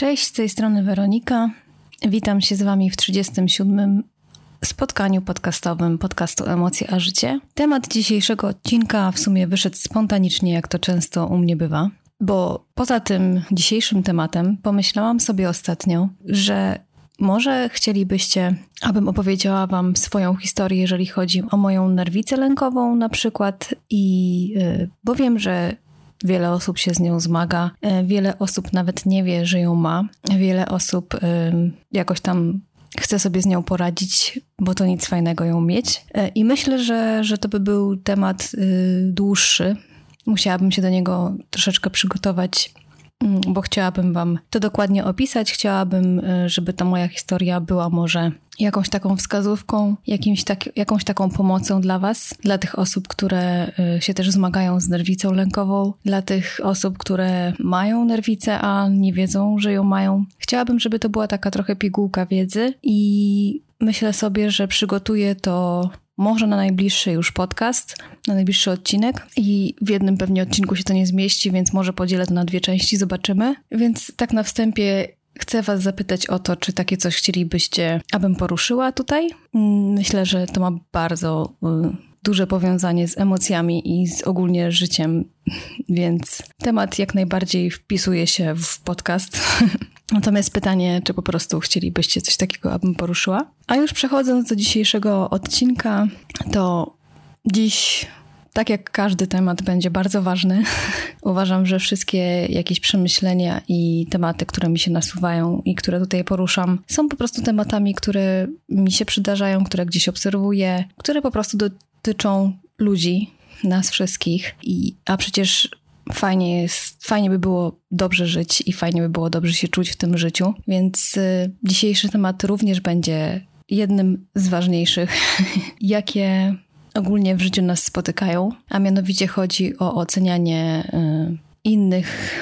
Cześć, z tej strony Weronika. Witam się z Wami w 37. spotkaniu podcastowym podcastu Emocje a Życie. Temat dzisiejszego odcinka w sumie wyszedł spontanicznie, jak to często u mnie bywa, bo poza tym dzisiejszym tematem pomyślałam sobie ostatnio, że może chcielibyście, abym opowiedziała Wam swoją historię, jeżeli chodzi o moją nerwicę lękową na przykład, i yy, bo wiem, że Wiele osób się z nią zmaga, e, wiele osób nawet nie wie, że ją ma, wiele osób jakoś tam chce sobie z nią poradzić, bo to nic fajnego ją mieć. E, I myślę, że, że to by był temat y, dłuższy. Musiałabym się do niego troszeczkę przygotować bo chciałabym Wam to dokładnie opisać. Chciałabym, y, żeby ta moja historia była może jakąś taką wskazówką, jakimś tak, jakąś taką pomocą dla Was, dla tych osób, które y, się też zmagają z nerwicą lękową, dla tych osób, które mają nerwicę, a nie wiedzą, że ją mają. Chciałabym, żeby to była taka trochę pigułka wiedzy i myślę sobie, że przygotuję to może na najbliższy już podcast, na najbliższy odcinek i w jednym pewnie odcinku się to nie zmieści, więc może podzielę to na dwie części, zobaczymy. Więc tak na wstępie chcę Was zapytać o to, czy takie coś chcielibyście, abym poruszyła tutaj. Mm, myślę, że to ma bardzo y, duże powiązanie z emocjami i z ogólnie życiem, więc temat jak najbardziej wpisuje się w podcast. Natomiast pytanie, czy po prostu chcielibyście coś takiego, abym poruszyła? A już przechodząc do dzisiejszego odcinka, to dziś tak jak każdy temat będzie bardzo ważny, uważam, że wszystkie jakieś przemyślenia i tematy, które mi się nasuwają i które tutaj poruszam, są po prostu tematami, które mi się przydarzają, które gdzieś obserwuję, które po prostu dotyczą ludzi, nas wszystkich. I, a przecież fajnie jest, fajnie by było dobrze żyć i fajnie by było dobrze się czuć w tym życiu. Więc y, dzisiejszy temat również będzie jednym z ważniejszych, jakie ogólnie w życiu nas spotykają, a mianowicie chodzi o ocenianie y, innych,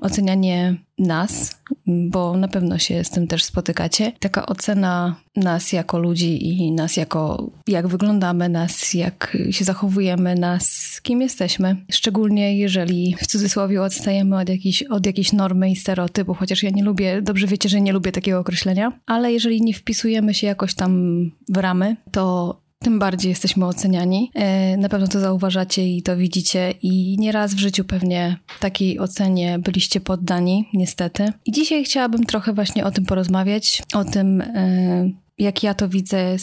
ocenianie nas, bo na pewno się z tym też spotykacie. Taka ocena nas jako ludzi i nas jako jak wyglądamy, nas jak się zachowujemy, nas kim jesteśmy. Szczególnie jeżeli w cudzysłowie odstajemy od jakiejś, od jakiejś normy i stereotypów, chociaż ja nie lubię, dobrze wiecie, że nie lubię takiego określenia, ale jeżeli nie wpisujemy się jakoś tam w ramy, to tym bardziej jesteśmy oceniani. E, na pewno to zauważacie i to widzicie i nieraz w życiu pewnie takiej ocenie byliście poddani, niestety. I dzisiaj chciałabym trochę właśnie o tym porozmawiać, o tym, e, jak ja to widzę,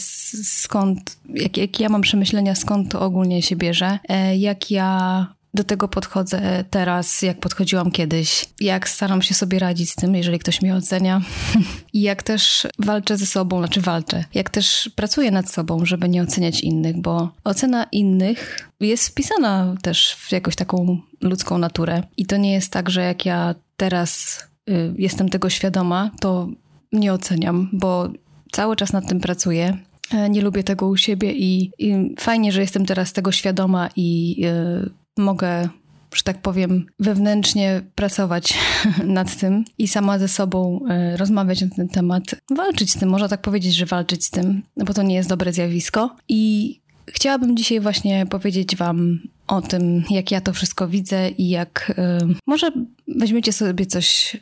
skąd, jak, jak ja mam przemyślenia, skąd to ogólnie się bierze, e, jak ja do tego podchodzę teraz, jak podchodziłam kiedyś, jak staram się sobie radzić z tym, jeżeli ktoś mnie ocenia. I jak też walczę ze sobą, znaczy walczę, jak też pracuję nad sobą, żeby nie oceniać innych, bo ocena innych jest wpisana też w jakąś taką ludzką naturę. I to nie jest tak, że jak ja teraz y, jestem tego świadoma, to nie oceniam, bo cały czas nad tym pracuję. E, nie lubię tego u siebie i, i fajnie, że jestem teraz tego świadoma i y, mogę że tak powiem, wewnętrznie pracować nad tym i sama ze sobą e, rozmawiać na ten temat, walczyć z tym, można tak powiedzieć, że walczyć z tym, no bo to nie jest dobre zjawisko. I chciałabym dzisiaj właśnie powiedzieć Wam o tym, jak ja to wszystko widzę i jak e, może weźmiecie sobie coś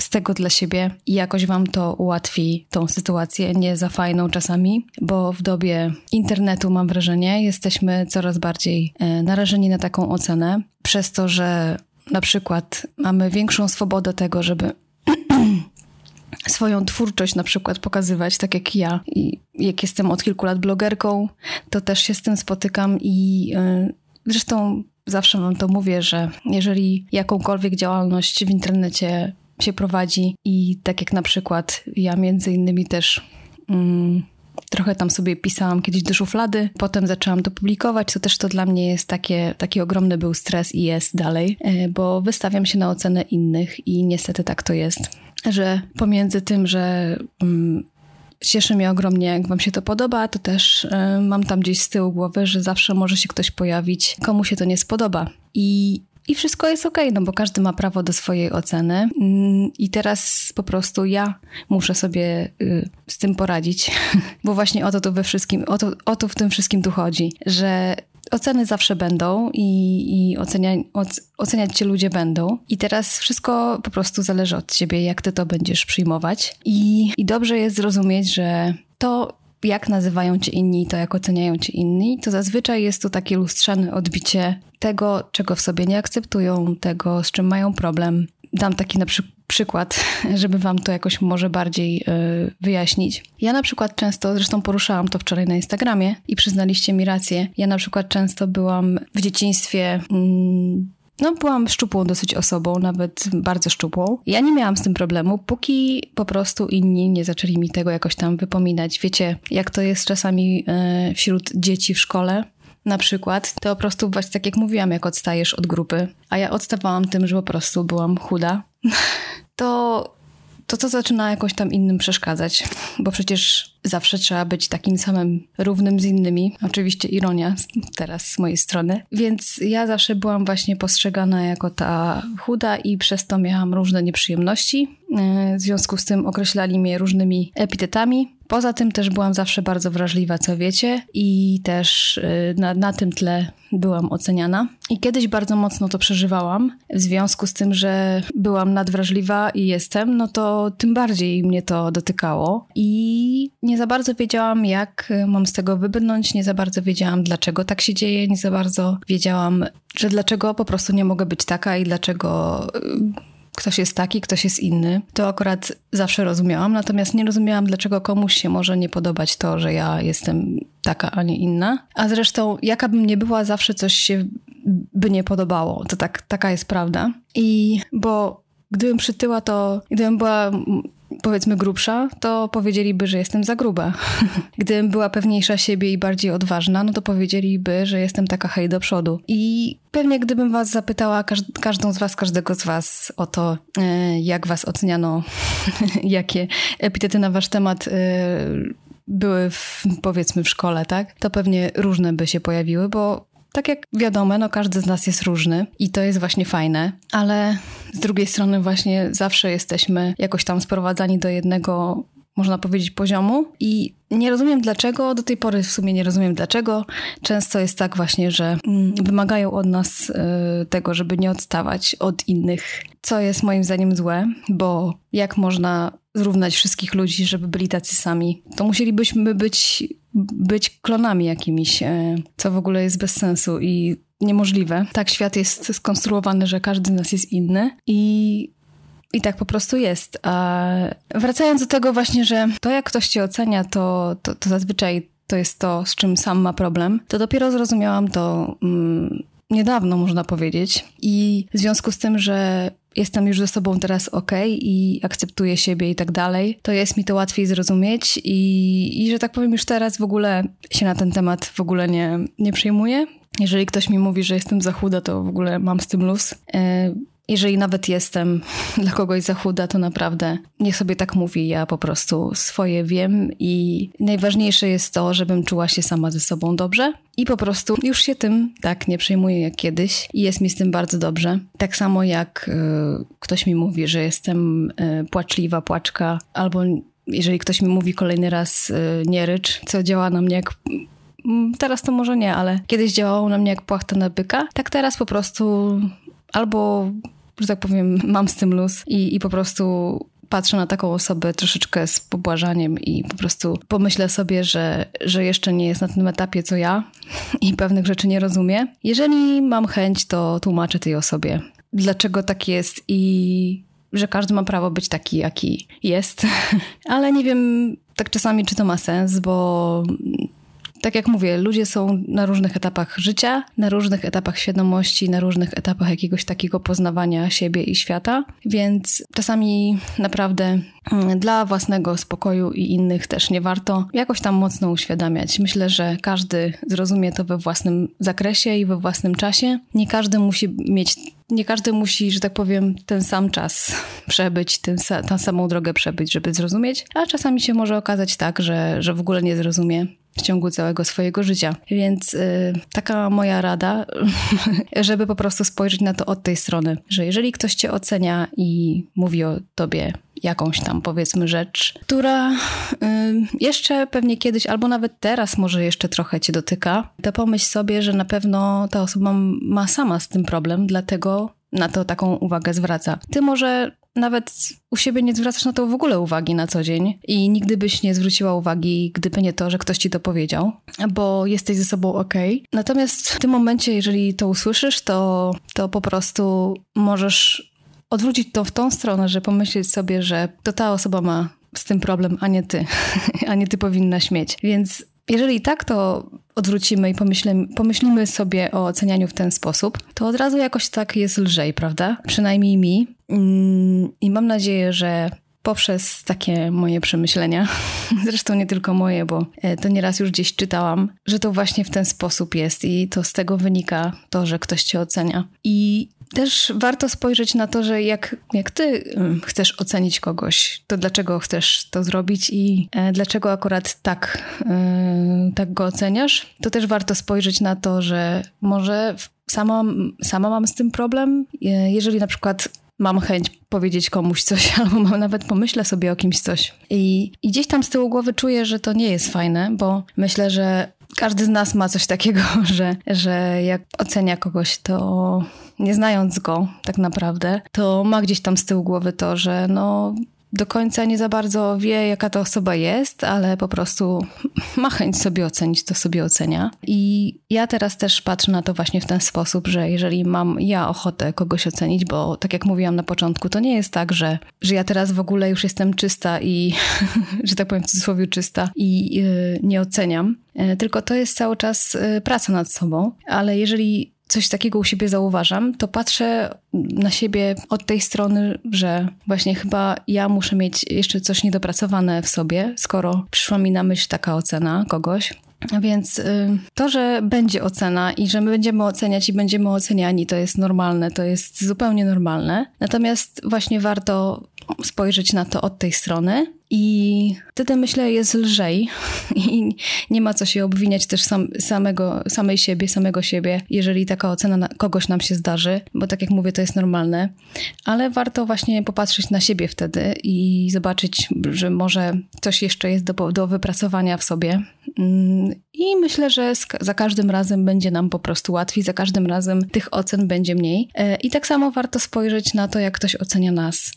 z tego dla siebie i jakoś Wam to ułatwi tą sytuację, nie za fajną czasami, bo w dobie internetu, mam wrażenie, jesteśmy coraz bardziej e, narażeni na taką ocenę, przez to, że na przykład mamy większą swobodę tego, żeby swoją twórczość na przykład pokazywać, tak jak ja. I jak jestem od kilku lat blogerką, to też się z tym spotykam i yy, zresztą zawsze wam to mówię, że jeżeli jakąkolwiek działalność w internecie się prowadzi i tak jak na przykład ja między innymi też mm, trochę tam sobie pisałam kiedyś do szuflady, potem zaczęłam to publikować, to też to dla mnie jest takie, taki ogromny był stres i jest dalej, e, bo wystawiam się na ocenę innych i niestety tak to jest, że pomiędzy tym, że mm, cieszy mnie ogromnie, jak Wam się to podoba, to też y, mam tam gdzieś z tyłu głowy, że zawsze może się ktoś pojawić, komu się to nie spodoba. I i wszystko jest ok, no bo każdy ma prawo do swojej oceny. Mm, I teraz po prostu ja muszę sobie y, z tym poradzić, bo właśnie o to tu we wszystkim, o to, o to w tym wszystkim tu chodzi, że oceny zawsze będą i, i ocenia, oceniać cię ludzie będą. I teraz wszystko po prostu zależy od ciebie, jak ty to będziesz przyjmować. I, i dobrze jest zrozumieć, że to jak nazywają cię inni, to jak oceniają cię inni, to zazwyczaj jest to takie lustrzane odbicie tego, czego w sobie nie akceptują, tego, z czym mają problem. Dam taki na przykład przykład, żeby wam to jakoś może bardziej yy, wyjaśnić. Ja na przykład często, zresztą poruszałam to wczoraj na Instagramie i przyznaliście mi rację, ja na przykład często byłam w dzieciństwie... Yy, no, byłam szczupłą dosyć osobą, nawet bardzo szczupłą. Ja nie miałam z tym problemu, póki po prostu inni nie zaczęli mi tego jakoś tam wypominać. Wiecie, jak to jest czasami yy, wśród dzieci w szkole, na przykład, to po prostu właśnie tak jak mówiłam, jak odstajesz od grupy, a ja odstawałam tym, że po prostu byłam chuda, to to co zaczyna jakoś tam innym przeszkadzać, bo przecież zawsze trzeba być takim samym równym z innymi. Oczywiście ironia teraz z mojej strony. Więc ja zawsze byłam właśnie postrzegana jako ta chuda i przez to miałam różne nieprzyjemności. E, w związku z tym określali mnie różnymi epitetami. Poza tym też byłam zawsze bardzo wrażliwa, co wiecie, i też y, na, na tym tle byłam oceniana. I kiedyś bardzo mocno to przeżywałam. W związku z tym, że byłam nadwrażliwa i jestem, no to tym bardziej mnie to dotykało. I nie za bardzo wiedziałam, jak mam z tego wybrnąć, nie za bardzo wiedziałam, dlaczego tak się dzieje, nie za bardzo wiedziałam, że dlaczego po prostu nie mogę być taka i dlaczego y, ktoś jest taki, ktoś jest inny. To akurat zawsze rozumiałam, natomiast nie rozumiałam, dlaczego komuś się może nie podobać to, że ja jestem taka, a nie inna. A zresztą, jaka bym nie była, zawsze coś się by nie podobało. To tak, taka jest prawda. I bo gdybym przytyła, to gdybym była powiedzmy grubsza, to powiedzieliby, że jestem za gruba. Gdybym była pewniejsza siebie i bardziej odważna, no to powiedzieliby, że jestem taka hej do przodu. I pewnie gdybym was zapytała, każdą z was, każdego z was o to, e, jak was oceniano, jakie epitety na wasz temat e, były w, powiedzmy w szkole, tak? To pewnie różne by się pojawiły, bo tak jak wiadomo, no każdy z nas jest różny i to jest właśnie fajne, ale z drugiej strony właśnie zawsze jesteśmy jakoś tam sprowadzani do jednego można powiedzieć, poziomu. I nie rozumiem dlaczego, do tej pory w sumie nie rozumiem dlaczego. Często jest tak właśnie, że mm, wymagają od nas y, tego, żeby nie odstawać od innych, co jest moim zdaniem złe, bo jak można zrównać wszystkich ludzi, żeby byli tacy sami? To musielibyśmy być, być klonami jakimiś, y, co w ogóle jest bez sensu i niemożliwe. Tak świat jest skonstruowany, że każdy z nas jest inny i i tak po prostu jest. A wracając do tego właśnie, że to jak ktoś cię ocenia, to, to, to zazwyczaj to jest to, z czym sam ma problem, to dopiero zrozumiałam to mm, niedawno, można powiedzieć. I w związku z tym, że jestem już ze sobą teraz ok i akceptuję siebie i tak dalej, to jest mi to łatwiej zrozumieć i, i że tak powiem już teraz w ogóle się na ten temat w ogóle nie, nie przejmuję. Jeżeli ktoś mi mówi, że jestem za chuda, to w ogóle mam z tym luz. Jeżeli nawet jestem dla kogoś za chuda, to naprawdę niech sobie tak mówi. Ja po prostu swoje wiem i najważniejsze jest to, żebym czuła się sama ze sobą dobrze i po prostu już się tym tak nie przejmuję jak kiedyś i jest mi z tym bardzo dobrze. Tak samo jak y, ktoś mi mówi, że jestem y, płaczliwa, płaczka, albo jeżeli ktoś mi mówi kolejny raz y, nie rycz, co działa na mnie jak mm, Teraz to może nie, ale kiedyś działało na mnie jak płachta na byka. Tak teraz po prostu albo że tak powiem, mam z tym luz i, i po prostu patrzę na taką osobę troszeczkę z pobłażaniem i po prostu pomyślę sobie, że, że jeszcze nie jest na tym etapie co ja i pewnych rzeczy nie rozumie. Jeżeli mam chęć, to tłumaczę tej osobie, dlaczego tak jest i że każdy ma prawo być taki, jaki jest. Ale nie wiem tak czasami, czy to ma sens, bo tak jak mówię, ludzie są na różnych etapach życia, na różnych etapach świadomości, na różnych etapach jakiegoś takiego poznawania siebie i świata, więc czasami naprawdę mm, dla własnego spokoju i innych też nie warto jakoś tam mocno uświadamiać. Myślę, że każdy zrozumie to we własnym zakresie i we własnym czasie. Nie każdy musi mieć nie każdy musi, że tak powiem, ten sam czas przebyć, ten, tę samą drogę przebyć, żeby zrozumieć, a czasami się może okazać tak, że, że w ogóle nie zrozumie w ciągu całego swojego życia. Więc y, taka moja rada, żeby po prostu spojrzeć na to od tej strony, że jeżeli ktoś cię ocenia i mówi o tobie jakąś tam powiedzmy rzecz, która y, jeszcze pewnie kiedyś, albo nawet teraz może jeszcze trochę cię dotyka, to pomyśl sobie, że na pewno ta osoba ma sama z tym problem, dlatego na to taką uwagę zwraca. Ty może nawet u siebie nie zwracasz na to w ogóle uwagi na co dzień i nigdy byś nie zwróciła uwagi, gdyby nie to, że ktoś ci to powiedział, bo jesteś ze sobą ok. Natomiast w tym momencie, jeżeli to usłyszysz, to, to po prostu możesz odwrócić to w tą stronę, że pomyśleć sobie, że to ta osoba ma z tym problem, a nie ty, a nie ty powinnaś mieć. Więc jeżeli tak to odwrócimy i pomyślimy, pomyślimy sobie o ocenianiu w ten sposób, to od razu jakoś tak jest lżej, prawda? Przynajmniej mi. Mm, I mam nadzieję, że poprzez takie moje przemyślenia, zresztą nie tylko moje, bo e, to nieraz już gdzieś czytałam, że to właśnie w ten sposób jest i to z tego wynika to, że ktoś cię ocenia. I też warto spojrzeć na to, że jak, jak ty chcesz ocenić kogoś, to dlaczego chcesz to zrobić i e, dlaczego akurat tak, e, tak go oceniasz, to też warto spojrzeć na to, że może sama, sama mam z tym problem. Jeżeli na przykład mam chęć powiedzieć komuś coś, albo mam, nawet pomyślę sobie o kimś coś. I, I gdzieś tam z tyłu głowy czuję, że to nie jest fajne, bo myślę, że każdy z nas ma coś takiego, że, że jak ocenia kogoś, to nie znając go tak naprawdę, to ma gdzieś tam z tyłu głowy to, że no do końca nie za bardzo wie, jaka to osoba jest, ale po prostu ma chęć sobie ocenić, to sobie ocenia. I ja teraz też patrzę na to właśnie w ten sposób, że jeżeli mam ja ochotę kogoś ocenić, bo tak jak mówiłam na początku, to nie jest tak, że, że ja teraz w ogóle już jestem czysta i, że tak powiem w cudzysłowie czysta i yy, nie oceniam, yy, tylko to jest cały czas yy, praca nad sobą, ale jeżeli coś takiego u siebie zauważam, to patrzę na siebie od tej strony, że właśnie chyba ja muszę mieć jeszcze coś niedopracowane w sobie, skoro przyszła mi na myśl taka ocena kogoś. Więc y, to, że będzie ocena i że my będziemy oceniać i będziemy oceniani, to jest normalne, to jest zupełnie normalne. Natomiast właśnie warto spojrzeć na to od tej strony i wtedy myślę jest lżej i nie ma co się obwiniać też sam, samego, samej siebie, samego siebie, jeżeli taka ocena na kogoś nam się zdarzy, bo tak jak mówię, to jest normalne, ale warto właśnie popatrzeć na siebie wtedy i zobaczyć, że może coś jeszcze jest do, do wypracowania w sobie. Mm, I myślę, że za każdym razem będzie nam po prostu łatwiej, za każdym razem tych ocen będzie mniej. E, I tak samo warto spojrzeć na to, jak ktoś ocenia nas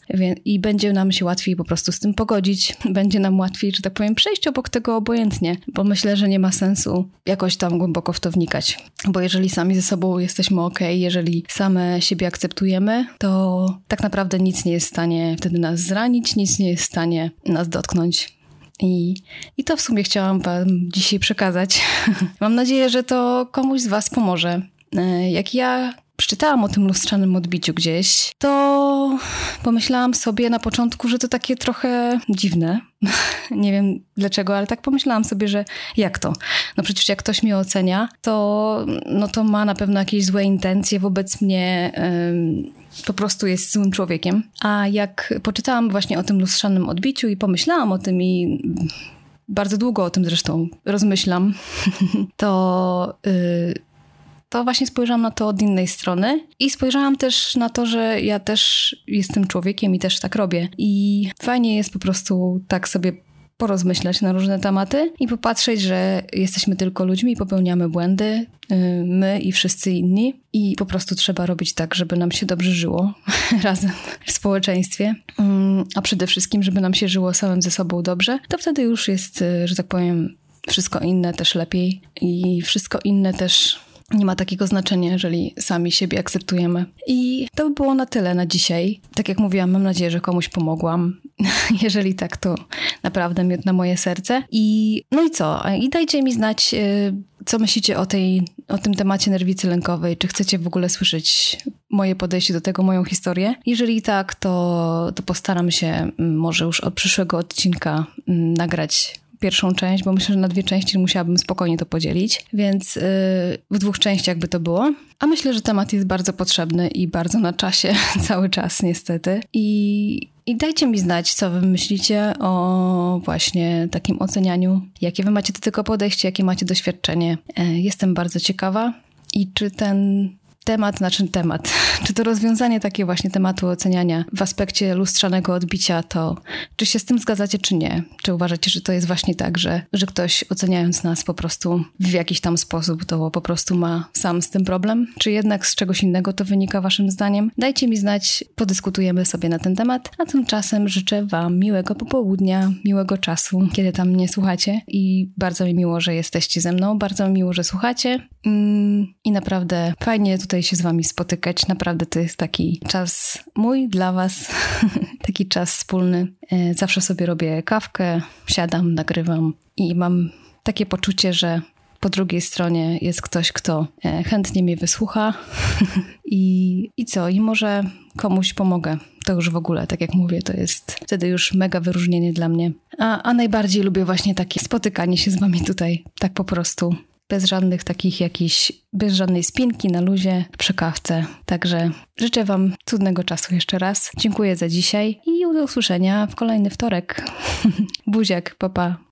i będzie nam się łatwiej po prostu z tym pogodzić będzie nam łatwiej, że tak powiem, przejść obok tego obojętnie, bo myślę, że nie ma sensu jakoś tam głęboko w to wnikać. Bo jeżeli sami ze sobą jesteśmy ok, jeżeli same siebie akceptujemy, to tak naprawdę nic nie jest w stanie wtedy nas zranić, nic nie jest w stanie nas dotknąć. I, I to w sumie chciałam Wam dzisiaj przekazać. Mam nadzieję, że to komuś z Was pomoże. E, jak ja przeczytałam o tym lustrzanym odbiciu gdzieś, to pomyślałam sobie na początku, że to takie trochę dziwne. Nie wiem dlaczego, ale tak pomyślałam sobie, że jak to? No przecież jak ktoś mnie ocenia, to, no to ma na pewno jakieś złe intencje wobec mnie. po prostu jest złym człowiekiem. A jak poczytałam właśnie o tym lustrzanym odbiciu i pomyślałam o tym i bardzo długo o tym zresztą rozmyślam, to yy, to właśnie spojrzałam na to od innej strony i spojrzałam też na to, że ja też jestem człowiekiem i też tak robię. I fajnie jest po prostu tak sobie porozmyślać na różne tematy i popatrzeć, że jesteśmy tylko ludźmi popełniamy błędy, y, my i wszyscy inni. I po prostu trzeba robić tak, żeby nam się dobrze żyło razem w społeczeństwie, mm, a przede wszystkim, żeby nam się żyło samym ze sobą dobrze. To wtedy już jest, y, że tak powiem, wszystko inne też lepiej i wszystko inne też nie ma takiego znaczenia, jeżeli sami siebie akceptujemy. I to by było na tyle na dzisiaj. Tak jak mówiłam, mam nadzieję, że komuś pomogłam. jeżeli tak, to naprawdę miód na moje serce. I no i co? I dajcie mi znać, y, co myślicie o, tej, o tym temacie nerwicy lękowej. Czy chcecie w ogóle słyszeć moje podejście do tego, moją historię? Jeżeli tak, to, to postaram się mm, może już od przyszłego odcinka mm, nagrać pierwszą część, bo myślę, że na dwie części musiałabym spokojnie to podzielić, więc yy, w dwóch częściach by to było. A myślę, że temat jest bardzo potrzebny i bardzo na czasie, cały czas niestety. I, i dajcie mi znać, co wy myślicie o właśnie takim ocenianiu, jakie wy macie do tego podejście, jakie macie doświadczenie. Yy, jestem bardzo ciekawa i czy ten temat, znaczy temat, czy to rozwiązanie takie właśnie tematu oceniania w aspekcie lustrzanego odbicia, to czy się z tym zgadzacie, czy nie? Czy uważacie, że to jest właśnie tak, że, że ktoś oceniając nas po prostu w jakiś tam sposób, to po prostu ma sam z tym problem? Czy jednak z czegoś innego to wynika waszym zdaniem? Dajcie mi znać, podyskutujemy sobie na ten temat, a tymczasem życzę wam miłego popołudnia, miłego czasu, kiedy tam mnie słuchacie i bardzo mi miło, że jesteście ze mną, bardzo mi miło, że słuchacie mm, i naprawdę fajnie tutaj tutaj się z Wami spotykać. Naprawdę to jest taki czas mój dla Was, taki czas wspólny. E, zawsze sobie robię kawkę, siadam, nagrywam i mam takie poczucie, że po drugiej stronie jest ktoś, kto e, chętnie mnie wysłucha I, i co? I może komuś pomogę. To już w ogóle, tak jak mówię, to jest wtedy już mega wyróżnienie dla mnie. A, a najbardziej lubię właśnie takie spotykanie się z wami tutaj, tak po prostu bez żadnych takich jakichś, bez żadnej spinki na luzie przy kawce. Także życzę Wam cudnego czasu jeszcze raz. Dziękuję za dzisiaj i do usłyszenia w kolejny wtorek. Buziak, papa. Pa.